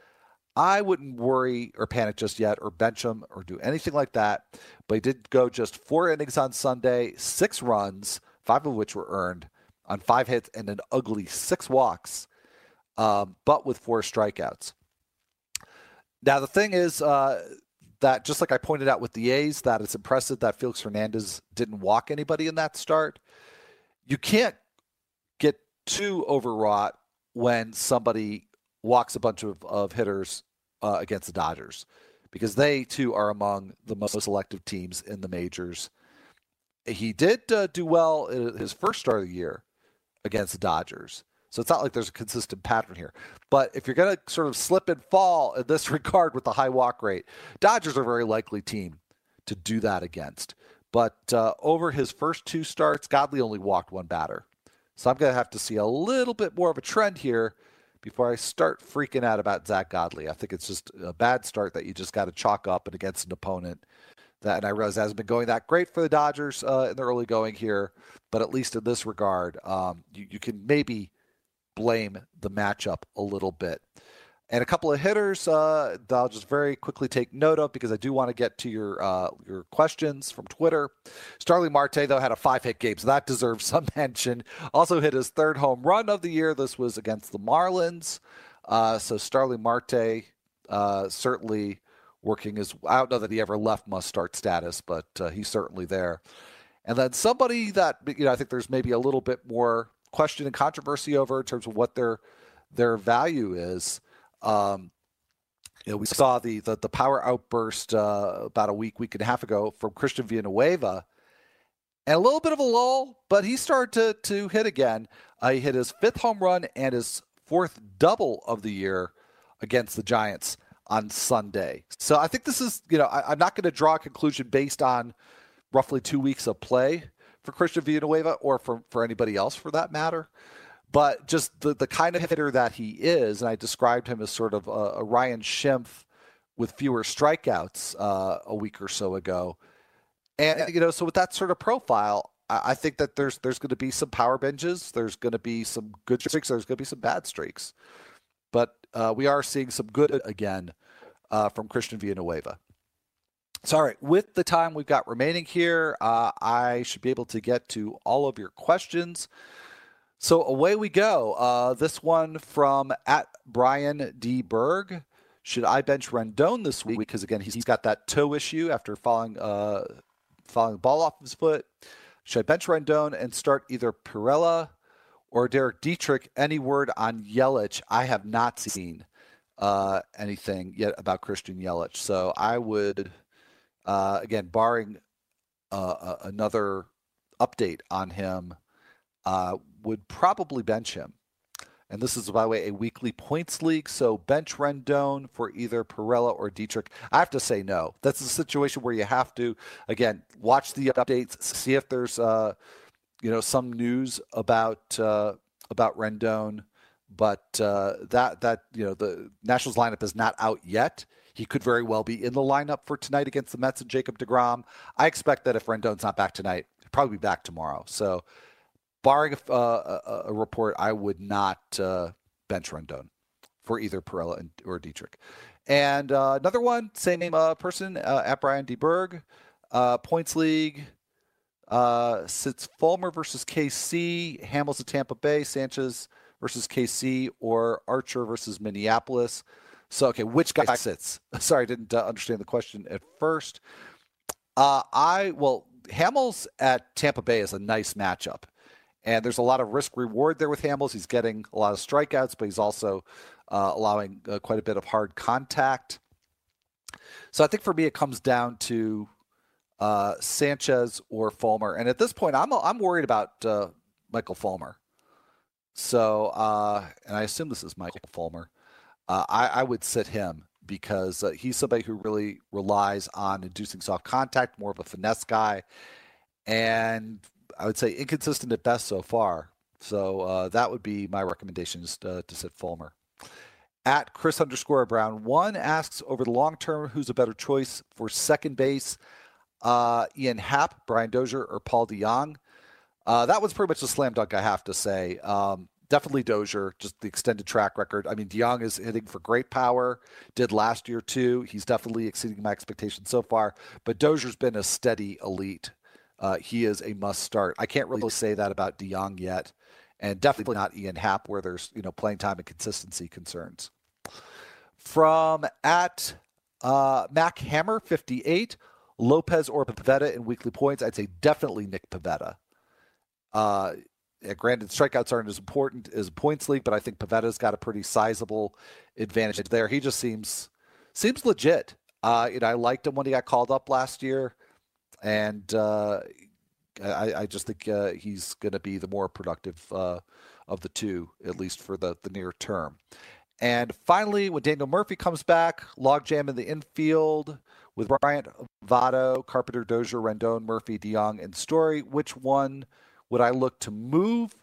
I wouldn't worry or panic just yet or bench him or do anything like that. But he did go just four innings on Sunday, six runs, five of which were earned on five hits and an ugly six walks, um, but with four strikeouts. Now, the thing is uh, that, just like I pointed out with the A's, that it's impressive that Felix Hernandez didn't walk anybody in that start. You can't get too overwrought when somebody walks a bunch of, of hitters uh, against the Dodgers because they too are among the most selective teams in the majors. He did uh, do well in his first start of the year, against the Dodgers. So it's not like there's a consistent pattern here. But if you're going to sort of slip and fall in this regard with the high walk rate, Dodgers are a very likely team to do that against. But uh, over his first two starts, Godley only walked one batter. So I'm going to have to see a little bit more of a trend here before I start freaking out about Zack Godley. I think it's just a bad start that you just got to chalk up and against an opponent that, and I realize hasn't been going that great for the Dodgers uh, in the early going here, but at least in this regard, um, you, you can maybe blame the matchup a little bit. And a couple of hitters uh, I'll just very quickly take note of because I do want to get to your uh, your questions from Twitter. Starling Marte, though, had a five hit game, so that deserves some mention. Also hit his third home run of the year. This was against the Marlins. Uh, so Starling Marte uh, certainly working as I don't know that he ever left must start status, but uh, he's certainly there. And then somebody that you know I think there's maybe a little bit more question and controversy over in terms of what their their value is. Um, you know, we saw the the, the power outburst uh, about a week, week and a half ago from Christian Villanueva, and a little bit of a lull, but he started to to hit again. Uh, he hit his fifth home run and his fourth double of the year against the Giants on Sunday. So I think this is, you know, I, am not going to draw a conclusion based on roughly two weeks of play for Christian Villanueva or for, for anybody else for that matter. But just the, the kind of hitter that he is, and I described him as sort of a, a Ryan Schimpf with fewer strikeouts uh, a week or so ago. And, you know, so with that sort of profile, I think that there's there's going to be some power binges. There's going to be some good streaks. There's going to be some bad streaks. But uh, we are seeing some good again uh, from Christian Villanueva. So, all right, with the time we've got remaining here, uh, I should be able to get to all of your questions. So away we go. Uh, this one from at Brian D. Berg. Should I bench Rendon this week? Because again, he's got that toe issue after falling uh, falling the ball off his foot. Should I bench Rendon and start either Pirela or Derek Dietrich? Any word on Yelich? I have not seen uh, anything yet about Christian Yelich. So I would, uh, again, barring uh, another update on him, uh, would probably bench him. And this is, by the way, a weekly points league. So bench Rendon for either Pirela or Dietrich. I have to say no. That's a situation where you have to, again, watch the updates, see if there's, uh, you know, some news about uh, about Rendon. But uh, that that you know the Nationals lineup is not out yet. He could very well be in the lineup for tonight against the Mets and Jacob Degrom. I expect that if Rendon's not back tonight, he'll probably be back tomorrow. So barring a, uh, a, report, I would not uh, bench Rendon for either Pirela and, or Dietrich. And uh, another one, same name uh, person uh, at Brian D. Berg, uh, points league. sits Fulmer versus KC, Hamels at Tampa Bay, Sanchez versus KC, or Archer versus Minneapolis. So, okay, which guy sits? Sorry, I didn't understand the question at first. I, well, Hamels at Tampa Bay is a nice matchup. And there's a lot of risk reward there with Hamels. He's getting a lot of strikeouts, but he's also uh, allowing uh, quite a bit of hard contact. So I think for me, it comes down to uh, Sanchez or Fulmer. And at this point, I'm I'm worried about uh, Michael Fulmer. So, uh, and I assume this is Michael Fulmer. Uh, I, I, would sit him because he's somebody who really relies on inducing soft contact, more of a finesse guy. And I would say inconsistent at best so far. So uh, that would be my recommendations to, to sit Fulmer. At Chris underscore Brown one asks over the long term, who's a better choice for second base? Uh, Ian Happ, Brian Dozier, or Paul DeJong? Uh, that was pretty much a slam dunk, I have to say. Um, definitely Dozier, just the extended track record. I mean, DeJong is hitting for great power, did last year too. He's definitely exceeding my expectations so far. But Dozier's been a steady elite uh, he is a must start. I can't really say that about DeJong yet, and definitely not Ian Happ, where there's you know playing time and consistency concerns. From at uh, Mac Hammer 58, Lopez or Pivetta in weekly points, I'd say definitely Nick Pivetta. Uh, granted, strikeouts aren't as important as points league, but I think Pivetta's got a pretty sizable advantage there. He just seems seems legit. Uh, you know, I liked him when he got called up last year and uh, I, I, just think uh, he's going to be the more productive uh, of the two, at least for the, the near term. And finally, when Daniel Murphy comes back, logjam in the infield with Bryant, Votto, Carpenter, Dozier, Rendon, Murphy, DeJong, and Story. Which one would I look to move?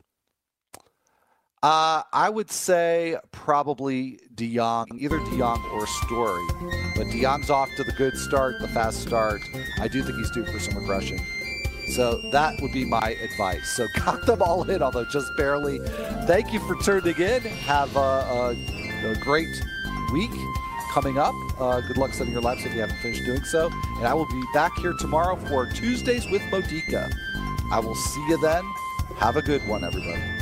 Uh, I would say probably DeJong, either DeJong or Story. But DeJong's off to the good start, the fast start. I do think he's due for some regression. So that would be my advice. So got them all in, although just barely. Thank you for tuning in. Have a, a, a great week coming up. Uh, good luck setting your laps if you haven't finished doing so. And I will be back here tomorrow for Tuesdays with Modica. I will see you then. Have a good one, everybody.